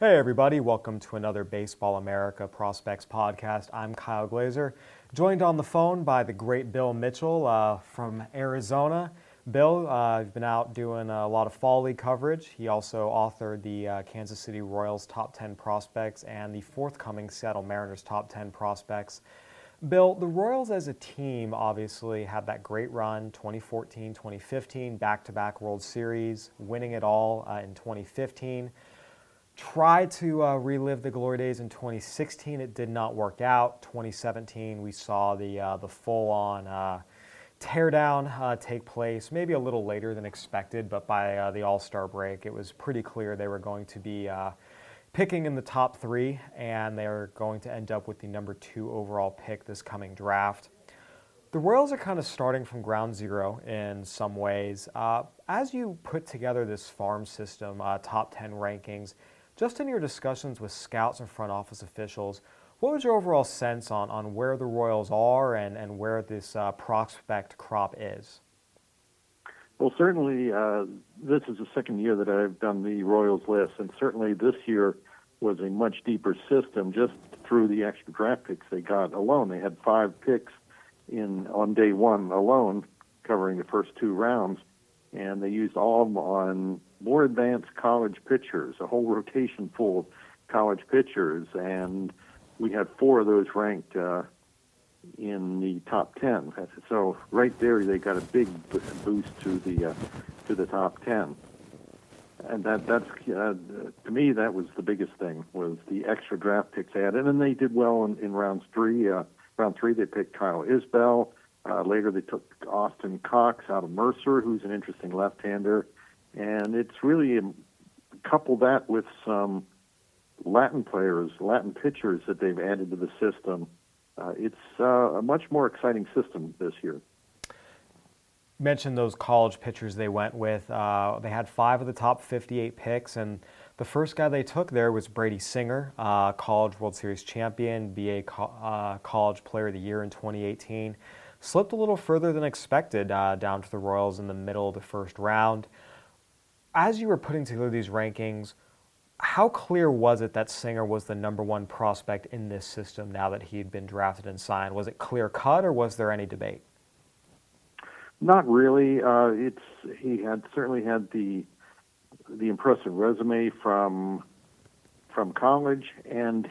Hey, everybody, welcome to another Baseball America Prospects podcast. I'm Kyle Glaser, joined on the phone by the great Bill Mitchell uh, from Arizona. Bill, uh, you've been out doing a lot of fall league coverage. He also authored the uh, Kansas City Royals top 10 prospects and the forthcoming Seattle Mariners top 10 prospects. Bill, the Royals as a team obviously had that great run 2014, 2015, back to back World Series, winning it all uh, in 2015 tried to uh, relive the glory days in 2016. It did not work out. 2017, we saw the uh, the full on uh, teardown uh, take place. Maybe a little later than expected, but by uh, the All Star break, it was pretty clear they were going to be. Uh, picking in the top three, and they're going to end up with the number two overall pick this coming draft. The Royals are kind of starting from ground zero in some ways. as you put together this farm system, top 10 rankings, just in your discussions with scouts and front office officials, what was your overall sense on, on where the Royals are and, and where this uh, prospect crop is? Well, certainly, uh, this is the second year that I've done the Royals list, and certainly this year was a much deeper system just through the extra draft picks they got alone. They had five picks in on day one alone, covering the first two rounds, and they used all of them on more advanced college pitchers, a whole rotation full of college pitchers, and we had four of those ranked uh, in the top ten. So right there, they got a big boost to the uh, to the top ten, and that that's uh, to me that was the biggest thing was the extra draft picks added, and they did well in, in rounds three. Uh, round three, they picked Kyle Isbel. Uh, later, they took Austin Cox out of Mercer, who's an interesting left-hander, and it's really um, couple that with some Latin players, Latin pitchers that they've added to the system. Uh, it's uh, a much more exciting system this year. Mentioned those college pitchers they went with. Uh, they had five of the top 58 picks, and the first guy they took there was Brady Singer, uh, College World Series champion, BA co- uh, College Player of the Year in 2018 slipped a little further than expected uh, down to the Royals in the middle of the first round. As you were putting together these rankings, how clear was it that Singer was the number one prospect in this system now that he'd been drafted and signed? Was it clear cut, or was there any debate? Not really. Uh, it's he had certainly had the the impressive resume from from college, and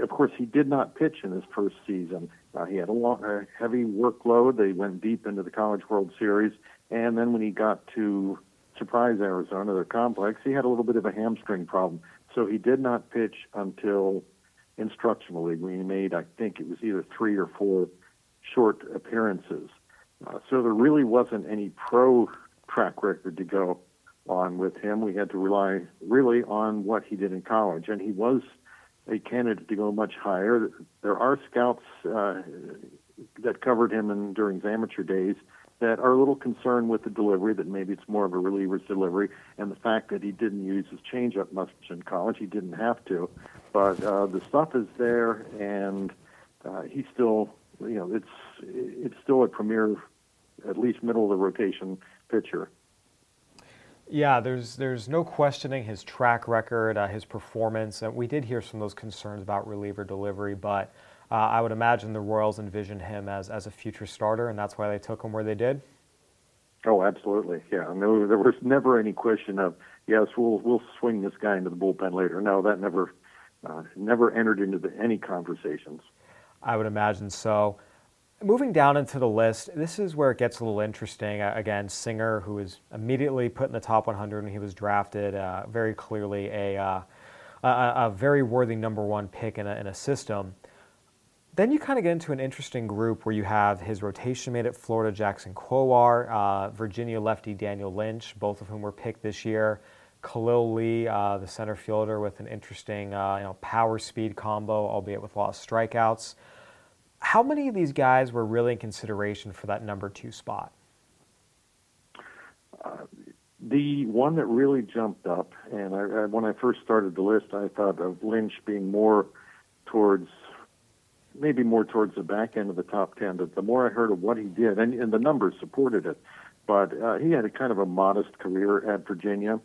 of course, he did not pitch in his first season. Uh, he had a, long, a heavy workload. They went deep into the College World Series, and then when he got to Surprise Arizona, the complex, he had a little bit of a hamstring problem. So he did not pitch until instructional league when he made, I think it was either three or four short appearances. Uh, so there really wasn't any pro track record to go on with him. We had to rely really on what he did in college, and he was a candidate to go much higher. There are scouts uh, that covered him in, during his amateur days that are a little concerned with the delivery, that maybe it's more of a reliever's delivery, and the fact that he didn't use his changeup much in college. He didn't have to, but uh, the stuff is there, and uh, he's still, you know, it's it's still a premier, at least middle of the rotation pitcher. Yeah, there's there's no questioning his track record, uh, his performance. And we did hear some of those concerns about reliever delivery, but uh, I would imagine the Royals envisioned him as, as a future starter, and that's why they took him where they did. Oh, absolutely. Yeah, no, there was never any question of yes, we'll we'll swing this guy into the bullpen later. No, that never uh, never entered into the, any conversations. I would imagine so. Moving down into the list, this is where it gets a little interesting. Again, Singer, who was immediately put in the top 100 when he was drafted, uh, very clearly a, uh, a, a, very worthy number one pick in a, in a system. Then you kind of get into an interesting group where you have his rotation mate at Florida, Jackson Kowar, uh, Virginia lefty Daniel Lynch, both of whom were picked this year. Khalil Lee, uh, the center fielder, with an interesting uh, you know, power speed combo, albeit with a lot of strikeouts. How many of these guys were really in consideration for that number two spot? Uh, the one that really jumped up, and I, I, when I first started the list, I thought of Lynch being more towards, maybe more towards the back end of the top 10. But the more I heard of what he did, and, and the numbers supported it, but uh, he had a kind of a modest career at Virginia.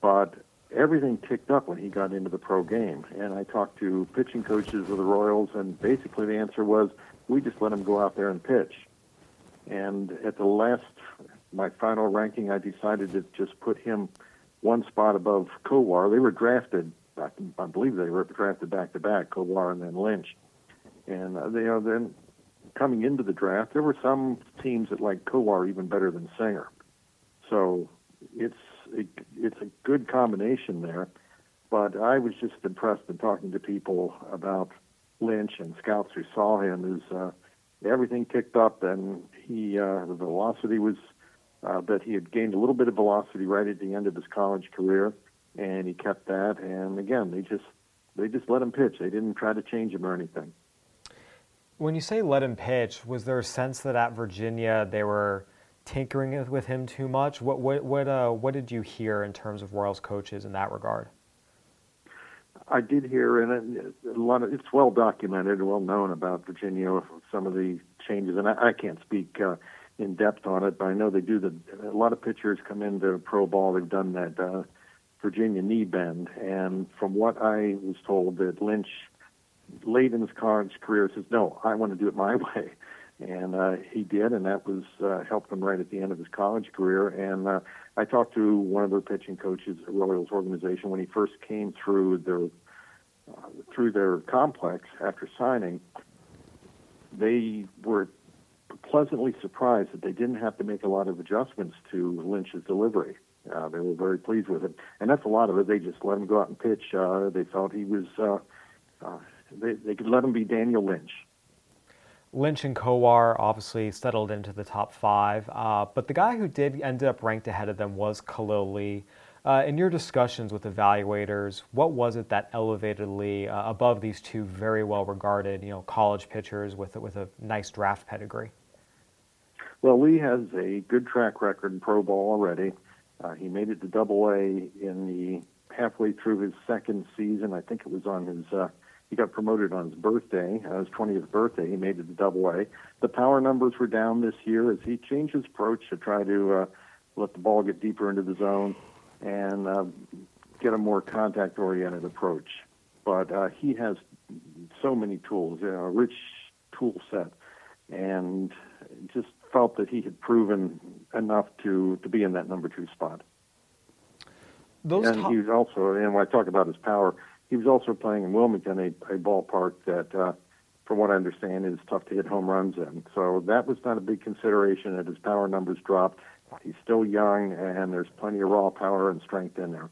But everything ticked up when he got into the pro game. And I talked to pitching coaches of the Royals, and basically the answer was, we just let him go out there and pitch. And at the last, my final ranking, I decided to just put him one spot above Kowar. They were drafted, I believe they were drafted back to back, Kowar and then Lynch. And uh, they, you know, then coming into the draft, there were some teams that liked Kowar even better than Singer. So it's a, it's a good combination there. But I was just impressed in talking to people about Lynch and scouts who saw him is uh, everything ticked up, and he uh, the velocity was uh, that he had gained a little bit of velocity right at the end of his college career, and he kept that. And again, they just they just let him pitch. They didn't try to change him or anything. When you say let him pitch, was there a sense that at Virginia they were tinkering with him too much? What what what uh, what did you hear in terms of Royals coaches in that regard? I did hear, and a lot of it's well documented well known about Virginia. Some of the changes, and I, I can't speak uh, in depth on it, but I know they do. The a lot of pitchers come into pro ball. They've done that uh, Virginia knee bend, and from what I was told, that Lynch late in his college career says, "No, I want to do it my way," and uh, he did, and that was uh, helped him right at the end of his college career. And uh, I talked to one of their pitching coaches at Royals organization when he first came through their uh, through their complex after signing. They were pleasantly surprised that they didn't have to make a lot of adjustments to Lynch's delivery. Uh, they were very pleased with it, and that's a lot of it. They just let him go out and pitch. Uh, they felt he was. Uh, uh, they, they could let him be Daniel Lynch. Lynch and Kowar obviously settled into the top five, uh, but the guy who did end up ranked ahead of them was Khalil Lee. Uh, in your discussions with evaluators, what was it that elevated Lee uh, above these two very well-regarded, you know, college pitchers with with a nice draft pedigree? Well, Lee has a good track record in pro ball already. Uh, he made it to Double A in the halfway through his second season. I think it was on his uh, he got promoted on his birthday, uh, his 20th birthday. He made it to Double A. The power numbers were down this year as he changed his approach to try to uh, let the ball get deeper into the zone and uh, get a more contact-oriented approach. But uh, he has so many tools, you know, a rich tool set, and just felt that he had proven enough to to be in that number two spot. Those and top- was also, and when I talk about his power, he was also playing in Wilmington, a, a ballpark that, uh, from what I understand, is tough to hit home runs in. So that was not a big consideration that his power numbers dropped. He's still young, and there's plenty of raw power and strength in there.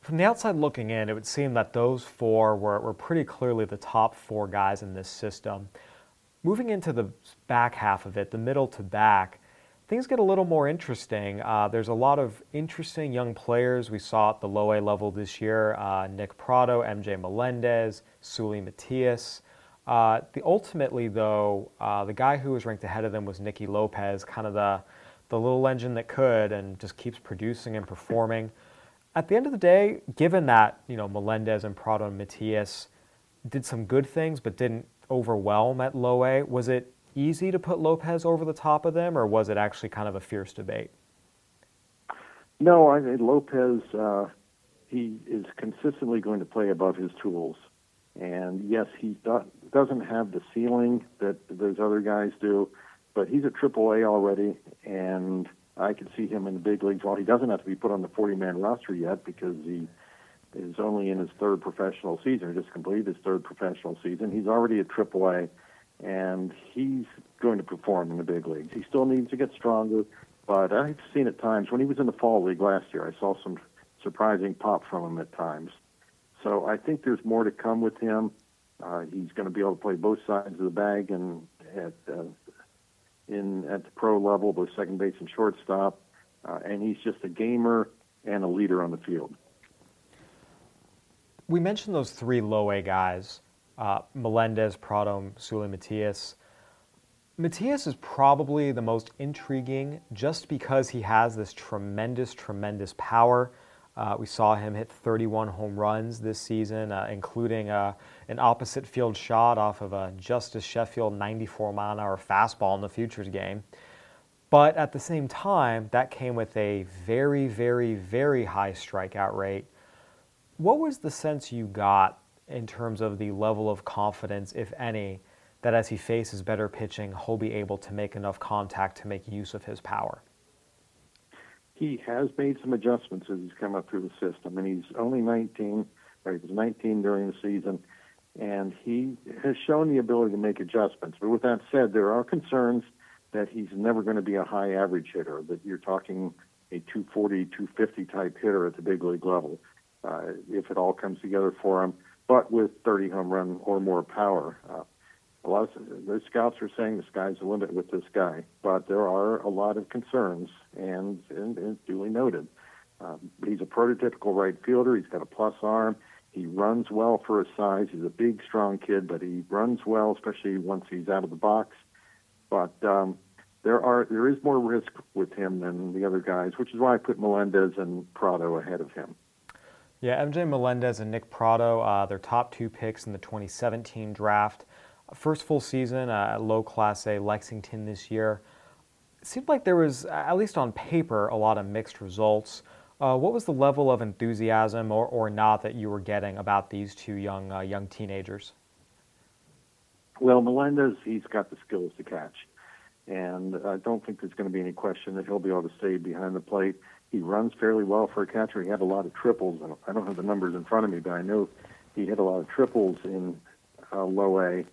From the outside looking in, it would seem that those four were, were pretty clearly the top four guys in this system. Moving into the back half of it, the middle to back, things get a little more interesting. Uh, there's a lot of interesting young players we saw at the low A level this year uh, Nick Pratto, MJ Melendez, Seuly Matias. Uh, the, ultimately, though, uh, the guy who was ranked ahead of them was Nicky Lopez, kind of the, the little engine that could and just keeps producing and performing. At the end of the day, given that you know Melendez and Pratto and Matias did some good things but didn't overwhelm at low A, was it easy to put Lopez over the top of them, or was it actually kind of a fierce debate? No, I mean, Lopez, uh, he is consistently going to play above his tools. And yes, he do- doesn't have the ceiling that those other guys do, but he's at AAA already, and I can see him in the big leagues. While he doesn't have to be put on the 40 man roster yet because he is only in his third professional season, just completed his third professional season, he's already at AAA and he's going to perform in the big leagues. He still needs to get stronger, but I've seen at times when he was in the fall league last year, I saw some surprising pop from him at times. So I think there's more to come with him. Uh, he's going to be able to play both sides of the bag and at uh, in at the pro level, both second base and shortstop. Uh, and he's just a gamer and a leader on the field. We mentioned those three low A guys uh, Melendez, Pratto, Seuly Matias. Matias is probably the most intriguing just because he has this tremendous, tremendous power. Uh, we saw him hit 31 home runs this season, uh, including uh, an opposite field shot off of a Justus Sheffield 94 mile an hour fastball in the Futures game. But at the same time, that came with a very, very, very high strikeout rate What was the sense you got in terms of the level of confidence, if any, that as he faces better pitching, he'll be able to make enough contact to make use of his power? He has made some adjustments as he's come up through the system, and he's only 19, or he was 19 during the season, and he has shown the ability to make adjustments. But with that said, there are concerns that he's never going to be a high average hitter, that you're talking a 240, 250 type hitter at the big league level, uh, if it all comes together for him, but with 30 home run or more power. Uh, a lot of the scouts are saying the sky's the limit with this guy, but there are a lot of concerns, and, and, and duly noted. Um, he's a prototypical right fielder. He's got a plus arm. He runs well for his size. He's a big, strong kid, but he runs well, especially once he's out of the box. But um, there are there is more risk with him than the other guys, which is why I put Melendez and Pratto ahead of him. Yeah, MJ Melendez and Nick Pratto, uh, their top two picks in the 2017 draft. First full season uh, at low Class A Lexington this year. It seemed like there was, at least on paper, a lot of mixed results. Uh, what was the level of enthusiasm or, or not that you were getting about these two young uh, young teenagers? Well, Melendez, he's got the skills to catch. And I don't think there's going to be any question that he'll be able to stay behind the plate. He runs fairly well for a catcher. He had a lot of triples. I don't have the numbers in front of me, but I know he had a lot of triples in uh, low A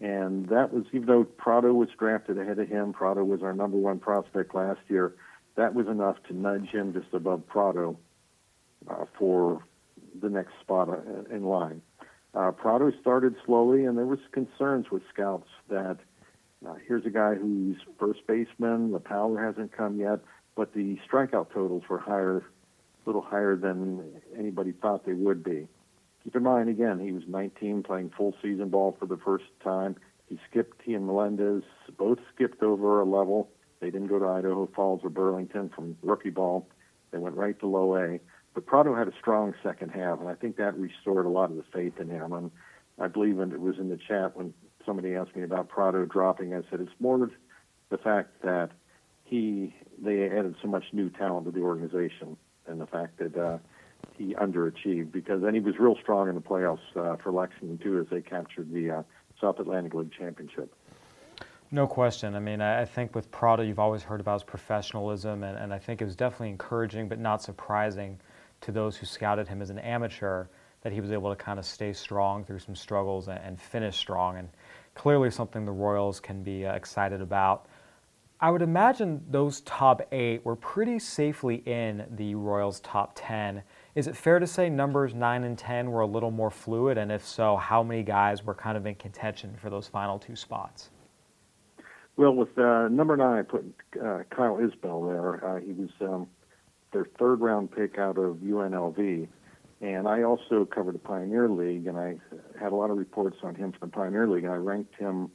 and that was, even though Pratto was drafted ahead of him, Pratto was our number one prospect last year, that was enough to nudge him just above Pratto uh, for the next spot uh, in line. Uh, Pratto started slowly, and there was concerns with scouts that uh, here's a guy who's first baseman, the power hasn't come yet, but the strikeout totals were higher, a little higher than anybody thought they would be. Keep in mind, again, he was 19 playing full season ball for the first time. He skipped, he and Melendez both skipped over a level. They didn't go to Idaho Falls or Burlington from rookie ball. They went right to low A. But Pratto had a strong second half, and I think that restored a lot of the faith in him. And I believe and it was in the chat when somebody asked me about Pratto dropping. I said it's more the fact that he they added so much new talent to the organization, and the fact that uh, he underachieved because then he was real strong in the playoffs uh, for Lexington too as they captured the uh, South Atlantic League championship. No question. I mean, I think with Pratto, you've always heard about his professionalism, and, and I think it was definitely encouraging but not surprising to those who scouted him as an amateur that he was able to kind of stay strong through some struggles and, and finish strong. And clearly something the Royals can be uh, excited about. I would imagine those top eight were pretty safely in the Royals' top 10. Is it fair to say numbers 9 and 10 were a little more fluid? And if so, how many guys were kind of in contention for those final two spots? Well, with uh, number 9, I put uh, Kyle Isbel there. Uh, he was um, their third round pick out of UNLV. And I also covered the Pioneer League, and I had a lot of reports on him from the Pioneer League, and I ranked him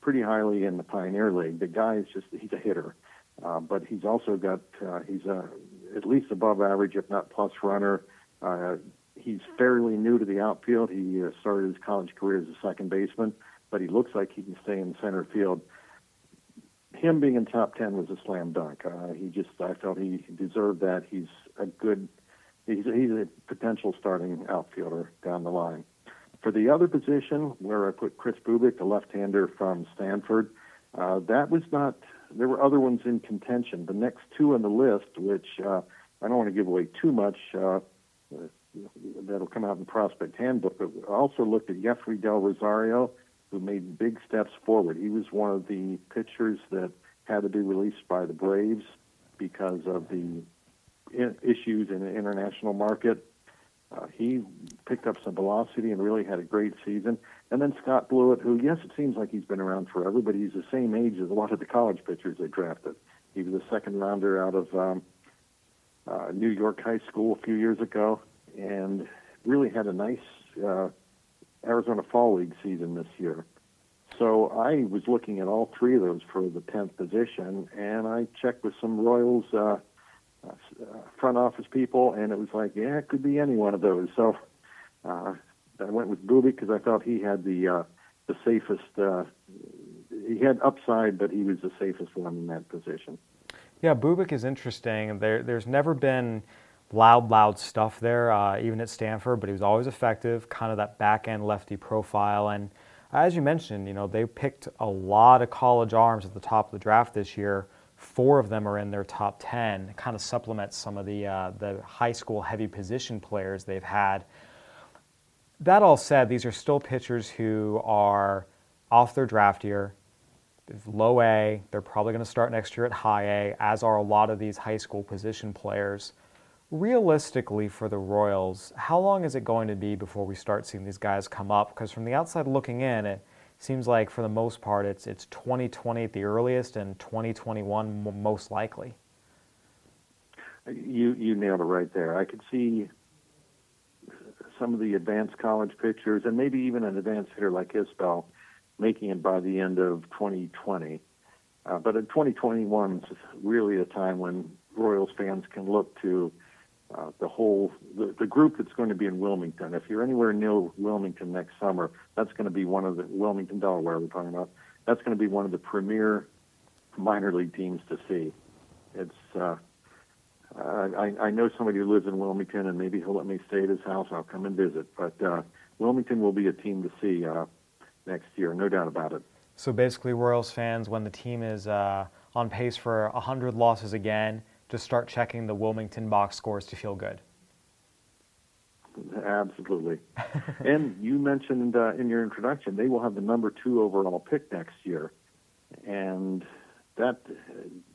pretty highly in the Pioneer League. The guy is just, he's a hitter. Uh, but he's also got, uh, he's a at least above average, if not plus runner. Uh, he's fairly new to the outfield. He uh, started his college career as a second baseman, but he looks like he can stay in center field. Him being in top ten was a slam dunk. Uh, he just, I felt he deserved that. He's a good, he's he's a potential starting outfielder down the line. For the other position, where I put Chris Bubic, the left-hander from Stanford, uh, that was not there were other ones in contention. The next two on the list, which uh, I don't want to give away too much, uh, that'll come out in Prospect Handbook, but also looked at Jeffrey Del Rosario, who made big steps forward. He was one of the pitchers that had to be released by the Braves because of the issues in the international market. Uh, he picked up some velocity and really had a great season. And then Scott Blewett, who, yes, it seems like he's been around forever, but he's the same age as a lot of the college pitchers they drafted. He was a second rounder out of um, uh, New York High School a few years ago and really had a nice uh, Arizona Fall League season this year. So I was looking at all three of those for the 10th position, and I checked with some Royals uh, uh, front office people, and it was like, yeah, it could be any one of those. So uh, I went with Bubic because I thought he had the uh, the safest. Uh, he had upside, but he was the safest one in that position. Yeah, Bubic is interesting. There, there's never been loud, loud stuff there, uh, even at Stanford, but he was always effective, kind of that back end lefty profile. And as you mentioned, you know, they picked a lot of college arms at the top of the draft this year. Four of them are in their top 10. Kind of supplements some of the, uh, the high school heavy position players they've had. That all said, these are still pitchers who are off their draft year, low A. They're probably going to start next year at high A, as are a lot of these high school position players. Realistically, for the Royals, how long is it going to be before we start seeing these guys come up? Because from the outside looking in, it seems like for the most part it's it's 2020 at the earliest and 2021 most likely. You you nailed it right there. I could see some of the advanced college pitchers and maybe even an advanced hitter like Isbel making it by the end of 2020. Uh, but in 2021 is really a time when Royals fans can look to uh, the whole the, the group that's going to be in Wilmington. If you're anywhere near Wilmington next summer, that's going to be one of the Wilmington, Delaware. We're talking about. That's going to be one of the premier minor league teams to see. It's uh, I, I know somebody who lives in Wilmington, and maybe he'll let me stay at his house. I'll come and visit. But uh, Wilmington will be a team to see uh, next year, no doubt about it. So basically, Royals fans, when the team is uh, on pace for 100 losses again, just start checking the Wilmington box scores to feel good. Absolutely. and you mentioned uh, in your introduction, they will have the number two overall pick next year. And that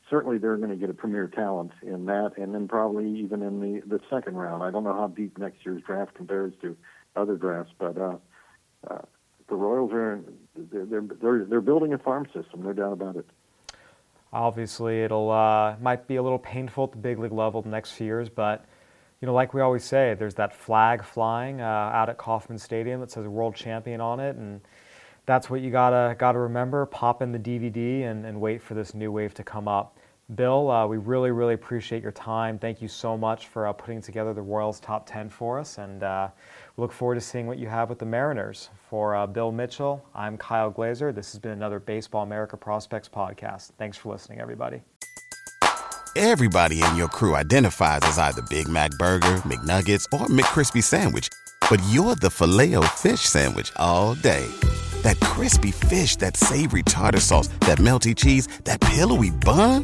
certainly they're going to get a premier talent in that, and then probably even in the, the second round. I don't know how deep next year's draft compares to other drafts, but uh, uh, the Royals are they're, they're they're building a farm system, no doubt about it. Obviously, it'll uh, might be a little painful at the big league level the next few years, but you know, like we always say, there's that flag flying uh, out at Kauffman Stadium that says "World Champion" on it, and that's what you gotta gotta remember. Pop in the DVD and, and wait for this new wave to come up. Bill, uh, we really, really appreciate your time. Thank you so much for uh, putting together the Royals top 10 for us, and uh, we look forward to seeing what you have with the Mariners. For uh, Bill Mitchell, I'm Kyle Glaser. This has been another Baseball America Prospects podcast. Thanks for listening, everybody. Everybody in your crew identifies as either Big Mac Burger, McNuggets, or McCrispy Sandwich, but you're the filet fish Sandwich all day. That crispy fish, that savory tartar sauce, that melty cheese, that pillowy bun.